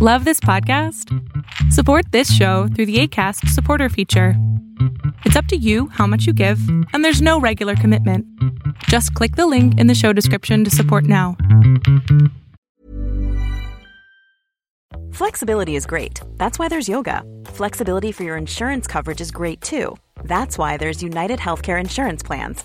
Love this podcast? Support this show through the ACAST supporter feature. It's up to you how much you give, and there's no regular commitment. Just click the link in the show description to support now. Flexibility is great. That's why there's yoga. Flexibility for your insurance coverage is great too. That's why there's United Healthcare Insurance Plans.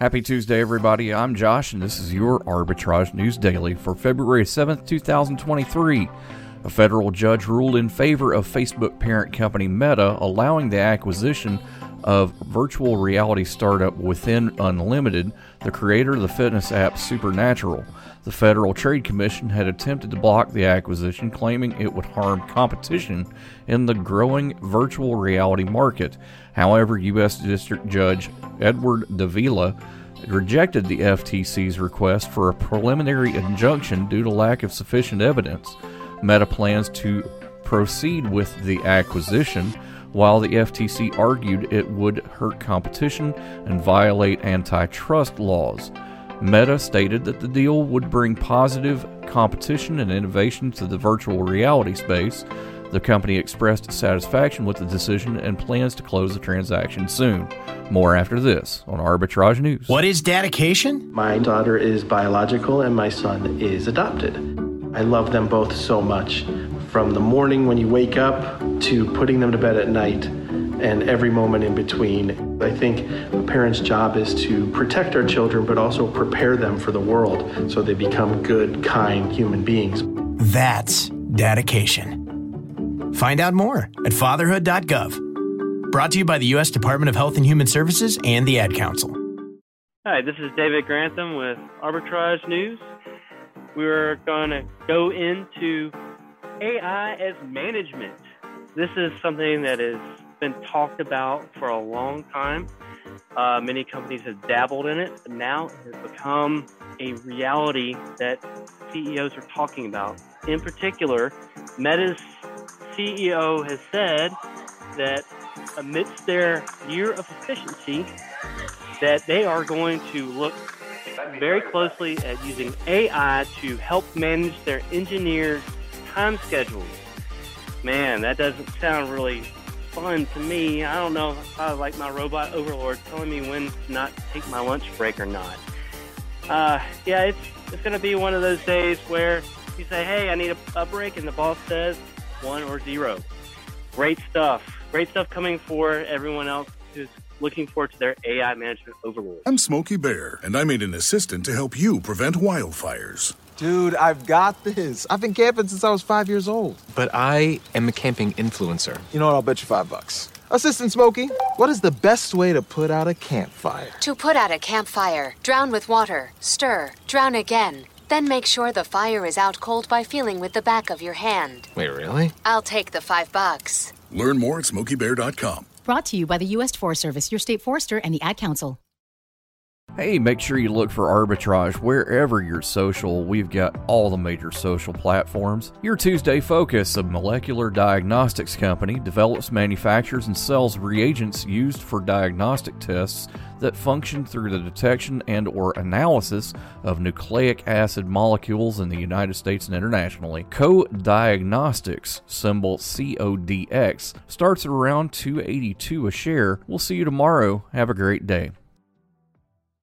Happy Tuesday, everybody. I'm Josh, and this is your Arbitrage News Daily for February 7th, 2023. A federal judge ruled in favor of Facebook parent company Meta, allowing the acquisition of virtual reality startup Within Unlimited, the creator of the fitness app Supernatural. The Federal Trade Commission had attempted to block the acquisition, claiming it would harm competition in the growing virtual reality market. However, U.S. District Judge Edward Davila rejected the FTC's request for a preliminary injunction due to lack of sufficient evidence. Meta plans to proceed with the acquisition, while the FTC argued it would hurt competition and violate antitrust laws. Meta stated that the deal would bring positive competition and innovation to the virtual reality space. The company expressed satisfaction with the decision and plans to close the transaction soon. More after this on Arbitrage News. What is dedication? My daughter is biological and my son is adopted. I love them both so much. From the morning when you wake up to putting them to bed at night and every moment in between. I think a parent's job is to protect our children, but also prepare them for the world so they become good, kind human beings. That's dedication. Find out more at fatherhood.gov. Brought to you by the U.S. Department of Health and Human Services and the Ad Council. Hi, this is David Grantham with Arbitrage News. We're going to go into AI as management. This is something that has been talked about for a long time. Uh, many companies have dabbled in it, but now it has become a reality that CEOs are talking about. In particular, Meta's CEO has said that amidst their year of efficiency, that they are going to look very closely at using AI to help manage their engineers' time schedules. Man, that doesn't sound really fun to me. I don't know if I like my robot overlord telling me when to not take my lunch break or not. Uh, yeah, it's it's gonna be one of those days where you say, "Hey, I need a, a break," and the boss says one or zero. Great stuff. Great stuff coming for everyone else who's looking forward to their AI management overlord. I'm Smokey Bear, and I made an assistant to help you prevent wildfires. Dude, I've got this. I've been camping since I was five years old. But I am a camping influencer. You know what? I'll bet you five bucks. Assistant Smokey, what is the best way to put out a campfire? To put out a campfire, drown with water, stir, drown again. Then make sure the fire is out cold by feeling with the back of your hand. Wait, really? I'll take the five bucks. Learn more at smokeybear.com. Brought to you by the U.S. Forest Service, your state forester, and the Ad Council. Hey, make sure you look for arbitrage wherever you're social. We've got all the major social platforms. Your Tuesday Focus, a molecular diagnostics company, develops, manufactures, and sells reagents used for diagnostic tests that function through the detection and or analysis of nucleic acid molecules in the United States and internationally. Co-Diagnostics, symbol CODX, starts at around 282 a share. We'll see you tomorrow. Have a great day.